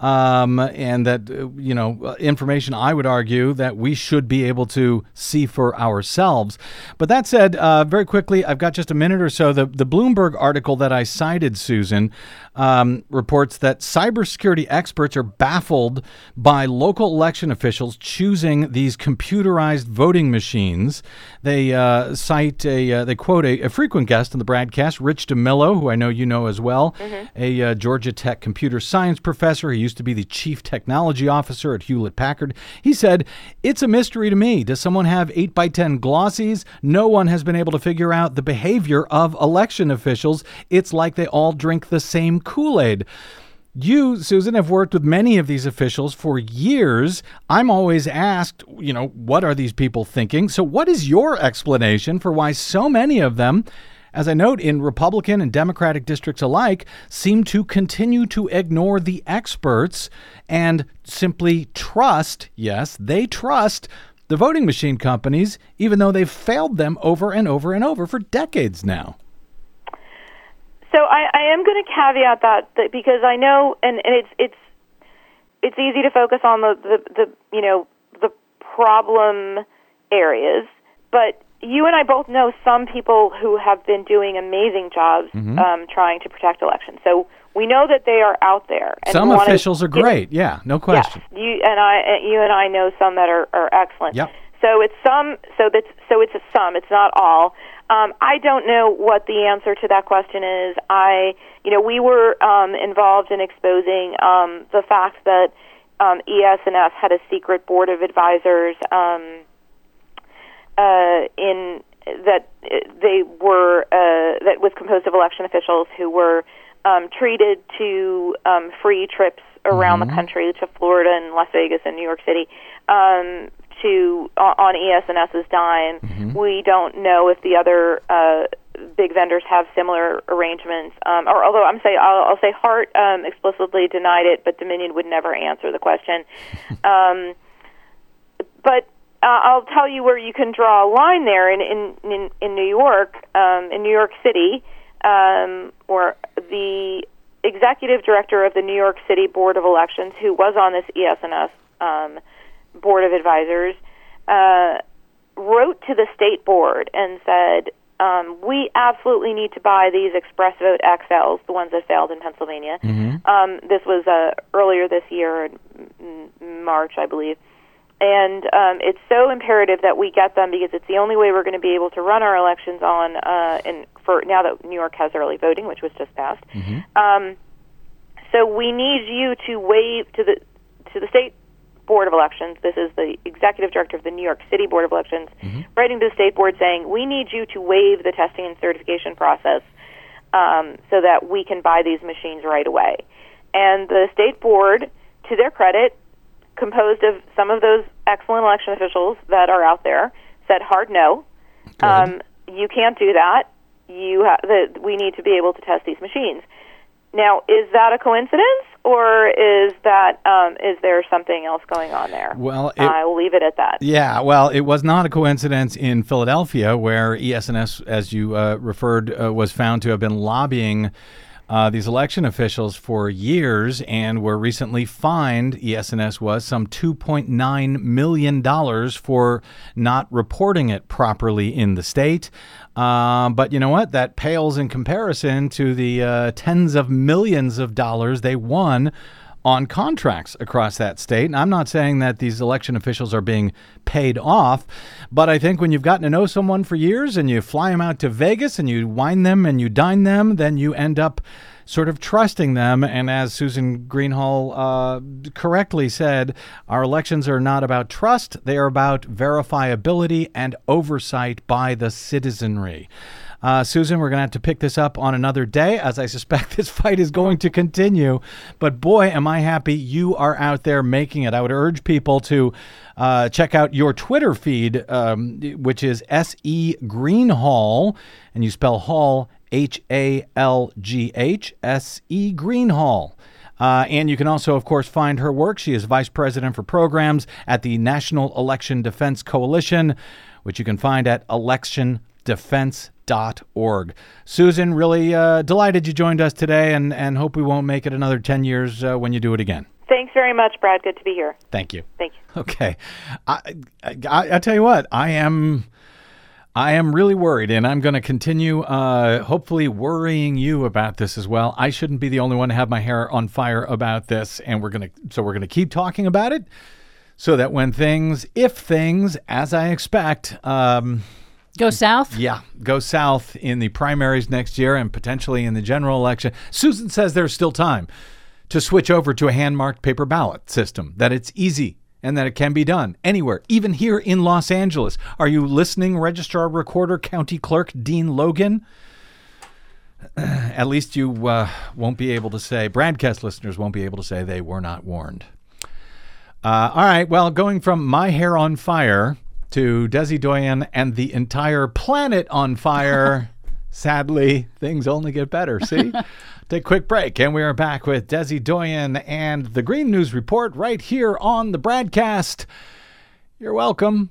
um, and that uh, you know uh, information I would argue that we should be able to see for ourselves. But that said, uh, very quickly, I've got just a minute or so. The the Bloomberg article that I cited, Susan, um, reports that cybersecurity experts are baffled by local election officials choosing these computerized voting machines. They uh, cite a uh, they quote a, a frequent guest on the BradCast, Rich DeMillo, who I know you know as well, a uh, Georgia Tech computer science professor. He used to be the chief technology officer at Hewlett Packard. He said, It's a mystery to me. Does someone have 8 by 10 glossies? No one has been able to figure out the behavior of election officials. It's like they all drink the same Kool Aid. You, Susan, have worked with many of these officials for years. I'm always asked, you know, what are these people thinking? So, what is your explanation for why so many of them, as I note in Republican and Democratic districts alike, seem to continue to ignore the experts and simply trust, yes, they trust the voting machine companies, even though they've failed them over and over and over for decades now? So I, I am going to caveat that, that because I know, and, and it's it's it's easy to focus on the, the the you know the problem areas, but you and I both know some people who have been doing amazing jobs Mm-hmm. um, trying to protect elections. So we know that they are out there. And Some officials are great. Yeah, no question. Yes, you and I, you and I know some that are, are excellent. Yep. So it's some. So that's so it's a sum. It's not all. Um, I don't know what the answer to that question is. I, you know, we were um, involved in exposing um, the fact that um, ES&S had a secret board of advisors um, uh, in that they were uh, that was composed of election officials who were um, treated to um, free trips around the country to Florida and Las Vegas and New York City um, to on ES&S's dime. We don't know if the other uh, big vendors have similar arrangements. Um, or although I'm say I'll, I'll say Hart um, explicitly denied it, but Dominion would never answer the question. um, but uh, I'll tell you where you can draw a line there in in in, in New York, um, in New York City, um, or the executive director of the New York City Board of Elections, who was on this ES&S um, board of advisors, uh, wrote to the state board and said, um, "We absolutely need to buy these ExpressVote XLs, the ones that failed in Pennsylvania." Um, this was uh, earlier this year, in March, I believe. And um, it's so imperative that we get them because it's the only way we're going to be able to run our elections on. Uh, in for now that New York has early voting, which was just passed. Um, so we need you to waive to the to the state board of elections. This is the executive director of the New York City Board of Elections, writing to the state board saying we need you to waive the testing and certification process um, so that we can buy these machines right away. And the state board, to their credit, composed of some of those excellent election officials that are out there, said hard no. Um, you can't do that. You ha- the, we need to be able to test these machines. Now, is that a coincidence, or is that um, is there something else going on there? Well, it- I will leave it at that. Yeah, well, it was not a coincidence in Philadelphia where ES&S, as you uh, referred, uh, was found to have been lobbying uh, these election officials for years and were recently fined. ES&S was some $2.9 million for not reporting it properly in the state. Um, but you know what? That pales in comparison to the uh, tens of millions of dollars they won on contracts across that state. And I'm not saying that these election officials are being paid off, but I think when you've gotten to know someone for years and you fly them out to Vegas and you wine them and you dine them, then you end up sort of trusting them. And as Susan Greenhalgh uh, correctly said, our elections are not about trust, they are about verifiability and oversight by the citizenry. Uh, Susan, we're going to have to pick this up on another day, as I suspect this fight is going to continue. But boy, am I happy you are out there making it. I would urge people to uh, check out your Twitter feed, um, which is S.E. Greenhalgh, and you spell Hall H A L G H S E Greenhalgh. Uh, and you can also, of course, find her work. She is vice president for programs at the National Election Defense Coalition, which you can find at electiondefense.org. Susan, really uh, delighted you joined us today and, and hope we won't make it another 10 years uh, when you do it again. Thanks very much, Brad. Good to be here. Thank you. Thank you. Okay. I, I, I tell you what, I am. I am really worried, and I'm going to continue, uh, hopefully, worrying you about this as well. I shouldn't be the only one to have my hair on fire about this, and we're going to, so we're going to keep talking about it, so that when things, if things, as I expect, um, Go south? yeah, go south in the primaries next year and potentially in the general election. Susan says there's still time to switch over to a hand marked paper ballot system, that it's easy and that it can be done anywhere, even here in Los Angeles. Are you listening, Registrar Recorder County Clerk Dean Logan? At least you uh, won't be able to say, BradCast listeners won't be able to say they were not warned. Uh, all right, well, going from my hair on fire to Desi Doyen and the entire planet on fire. Sadly, things only get better. See? Take a quick break, and we are back with Desi Doyen and the Green News Report right here on the BradCast. You're welcome.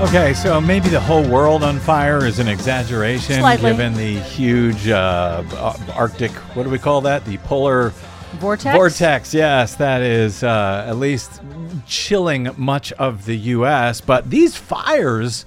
Okay, so maybe the whole world on fire is an exaggeration Slightly. given the huge uh, uh, Arctic, what do we call that? The polar Vortex? vortex. Yes, that is uh, at least chilling much of the U.S. But these fires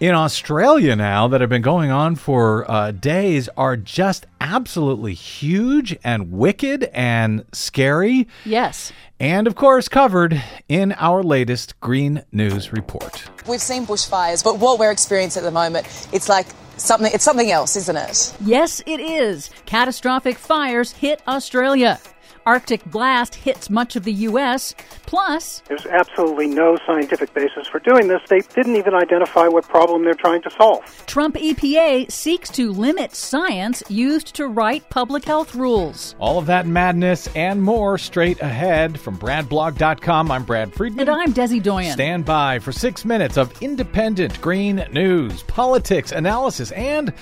in Australia now that have been going on for uh, days are just absolutely huge and wicked and scary. Yes. And of course, covered in our latest Green News report. We've seen bushfires, but what we're experiencing at the moment, it's like something it's something else, isn't it? Yes, it is. Catastrophic fires hit Australia. Arctic blast hits much of the U.S. Plus, There's absolutely no scientific basis for doing this. They didn't even identify what problem they're trying to solve. Trump EPA seeks to limit science used to write public health rules. All of that madness and more straight ahead from BradBlog.com. I'm Brad Friedman. And I'm Desi Doyen. Stand by for six minutes of independent green news, politics, analysis, and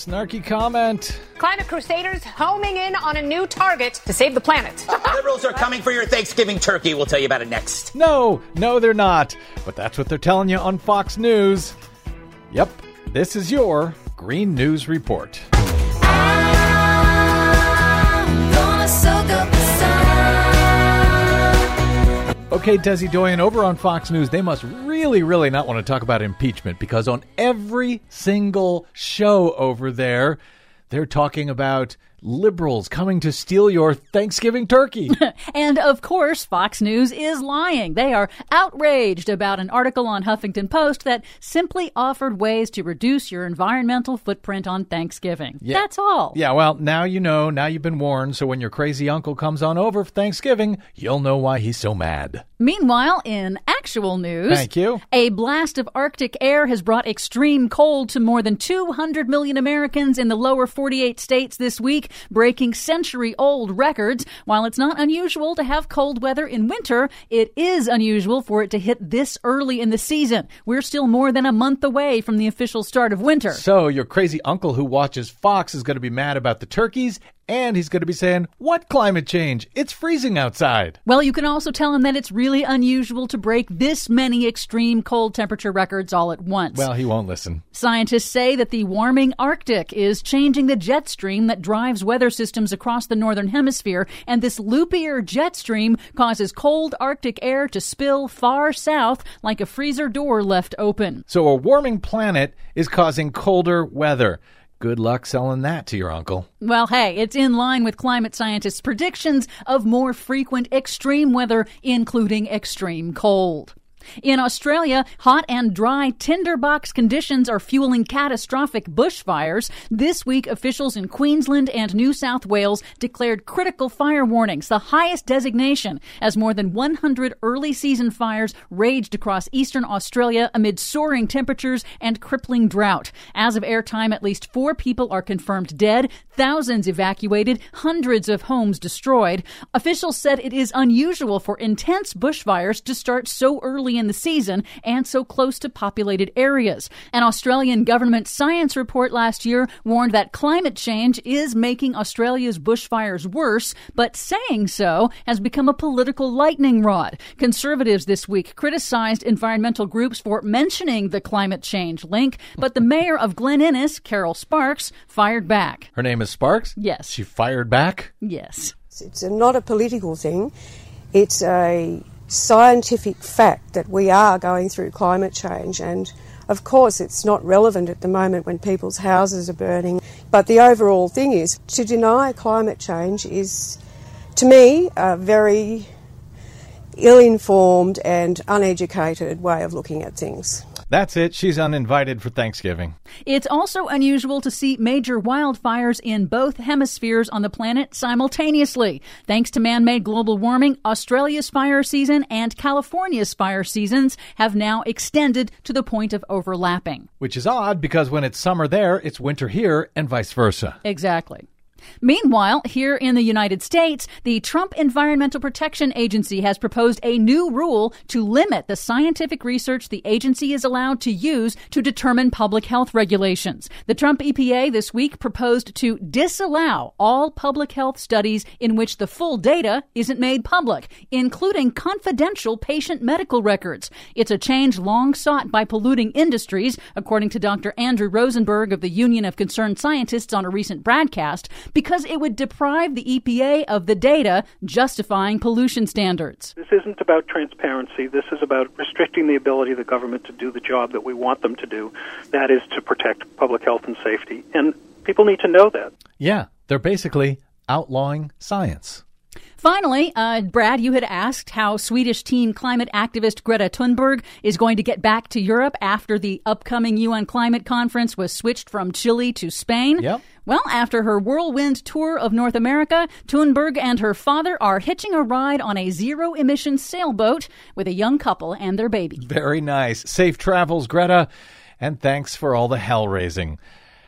snarky comment. Climate crusaders homing in on a new target to save the planet. Liberals are coming for your Thanksgiving turkey. We'll tell you about it next. No, no, they're not. But that's what they're telling you on Fox News. Yep, this is your Green News Report. Okay, Desi Doyen, over on Fox News, they must really, really not want to talk about impeachment because on every single show over there, they're talking about liberals coming to steal your Thanksgiving turkey. And of course, Fox News is lying. They are outraged about an article on Huffington Post that simply offered ways to reduce your environmental footprint on Thanksgiving. That's all. yeah, well, now you know, now you've been warned, so when your crazy uncle comes on over for Thanksgiving, you'll know why he's so mad. Meanwhile, in actual news, Thank you. a blast of Arctic air has brought extreme cold to more than 200 million Americans in the lower 48 states this week, breaking century old records. While it's not unusual to have cold weather in winter, it is unusual for it to hit this early in the season. We're still more than a month away from the official start of winter. So your crazy uncle who watches Fox is going to be mad about the turkeys, and he's going to be saying, What climate change? It's freezing outside. Well, you can also tell him that it's really unusual to break this many extreme cold temperature records all at once. Well, he won't listen. Scientists say that the warming Arctic is changing the jet stream that drives weather systems across the northern hemisphere, and this loopier jet stream causes cold Arctic air to spill far south like a freezer door left open. So a warming planet is causing colder weather. Good luck selling that to your uncle. Well, hey, it's in line with climate scientists' predictions of more frequent extreme weather, including extreme cold. In Australia, hot and dry tinderbox conditions are fueling catastrophic bushfires. This week, officials in Queensland and New South Wales declared critical fire warnings, the highest designation, as more than 100 early season fires raged across eastern Australia amid soaring temperatures and crippling drought. As of airtime, at least four people are confirmed dead, thousands evacuated, hundreds of homes destroyed. Officials said it is unusual for intense bushfires to start so early in the season and so close to populated areas. An Australian government science report last year warned that climate change is making Australia's bushfires worse, but saying so has become a political lightning rod. Conservatives this week criticized environmental groups for mentioning the climate change link, but the mayor of Glen Innes, Carol Sparks, fired back. Her name is Sparks? Yes. She fired back? Yes. It's a, not a political thing. It's a scientific fact that we are going through climate change and of course it's not relevant at the moment when people's houses are burning but the overall thing is to deny climate change is to me a very ill-informed and uneducated way of looking at things. That's it. She's uninvited for Thanksgiving. It's also unusual to see major wildfires in both hemispheres on the planet simultaneously. Thanks to man made global warming, Australia's fire season and California's fire seasons have now extended to the point of overlapping. Which is odd because when it's summer there, it's winter here, and vice versa. Exactly. Meanwhile, here in the United States, the Trump Environmental Protection Agency has proposed a new rule to limit the scientific research the agency is allowed to use to determine public health regulations. The Trump EPA this week proposed to disallow all public health studies in which the full data isn't made public, including confidential patient medical records. It's a change long sought by polluting industries, according to Dr. Andrew Rosenberg of the Union of Concerned Scientists on a recent BradCast. Because it would deprive the EPA of the data justifying pollution standards. This isn't about transparency. This is about restricting the ability of the government to do the job that we want them to do. That is to protect public health and safety. And people need to know that. Yeah, they're basically outlawing science. Finally, uh, Brad, you had asked how Swedish teen climate activist Greta Thunberg is going to get back to Europe after the upcoming UN climate conference was switched from Chile to Spain. Yep. Well, after her whirlwind tour of North America, Thunberg and her father are hitching a ride on a zero emission sailboat with a young couple and their baby. Very nice. Safe travels, Greta, and thanks for all the hell raising.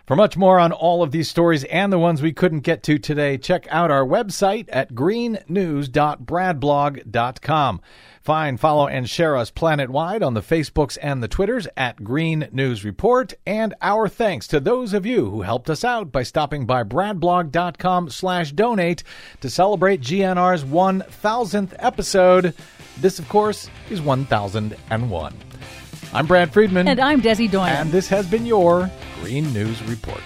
For much more on all of these stories and the ones we couldn't get to today, check out our website at greennews.bradblog.com. Find, follow, and share us planet-wide on the Facebooks and the Twitters at Green News Report. And our thanks to those of you who helped us out by stopping by bradblog.com slash donate to celebrate GNR's 1000th episode. This, of course, is 1001. I'm Brad Friedman. And I'm Desi Doyen. And this has been your Green News Report.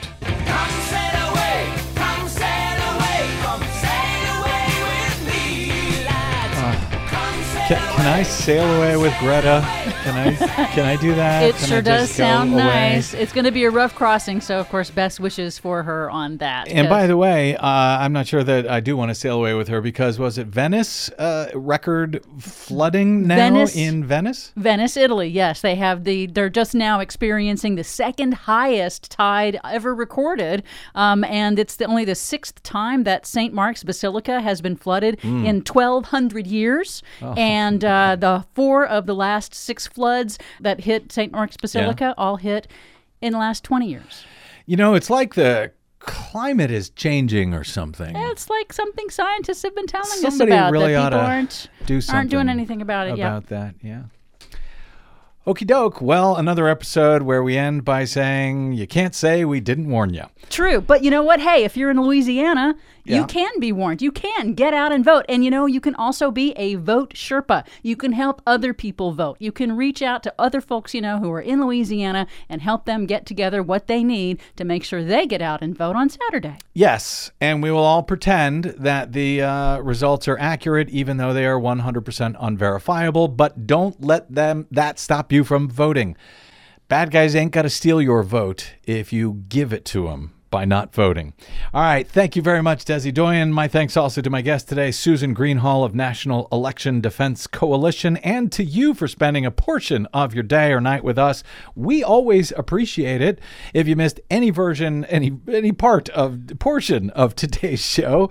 Can, can, I sail away with ah. Greta? Can I can I do that? It can sure does sound nice. It's going to be a rough crossing, so of course, best wishes for her on that. And by the way, uh, I'm not sure that I do want to sail away with her because was it Venice uh, record flooding now Venice, in Venice? Venice, Italy. Yes, they have the. They're just now experiencing the second highest tide ever recorded, um, and it's the, only the sixth time that St. Mark's Basilica has been flooded Hmm. in 1,200 years. Oh. And uh, the four of the last six floods that hit St. Mark's Basilica all hit in the last 20 years. You know, it's like the climate is changing or something. It's like something scientists have been telling Somebody us about really that ought people to aren't do something aren't doing anything about it. about that. Yeah. Okie doke. Well, another episode where we end by saying you can't say we didn't warn you. True, but you know what? Hey, if you're in Louisiana, Yeah. you can be warned. You can get out and vote. And you know, you can also be a vote Sherpa. You can help other people vote. You can reach out to other folks you know who are in Louisiana and help them get together what they need to make sure they get out and vote on Saturday. Yes, and we will all pretend that the uh, results are accurate, even though they are 100% unverifiable. But don't let them that stop you from voting. Bad guys ain't got to steal your vote if you give it to them by not voting. All right, thank you very much, Desi Doyen. My thanks also to my guest today, Susan Greenhalgh of National Election Defense Coalition, and to you for spending a portion of your day or night with us. We always appreciate it. If you missed any version, any any part of portion of today's show.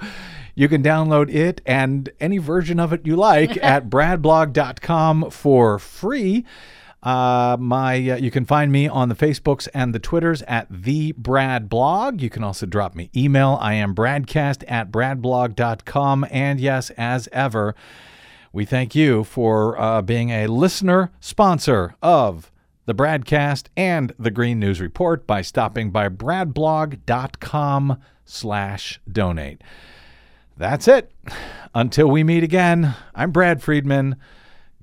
You can download it and any version of it you like at bradblog.com for free. Uh, my uh, you can find me on the Facebooks and the Twitters at the Brad Blog. You can also drop me email. I am bradcast at bradblog.com. And yes, as ever, we thank you for uh, being a listener sponsor of the Bradcast and the Green News Report by stopping by bradblog.com slash donate. That's it. Until we meet again, I'm Brad Friedman.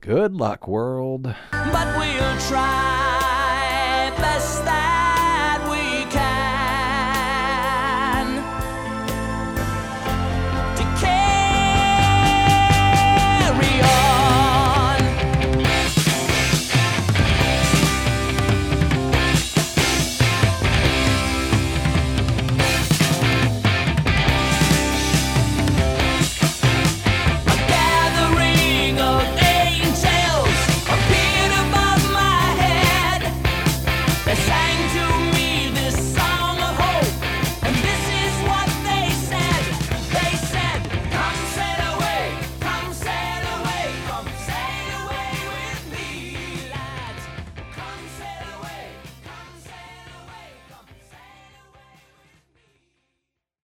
Good luck, world. But we'll try best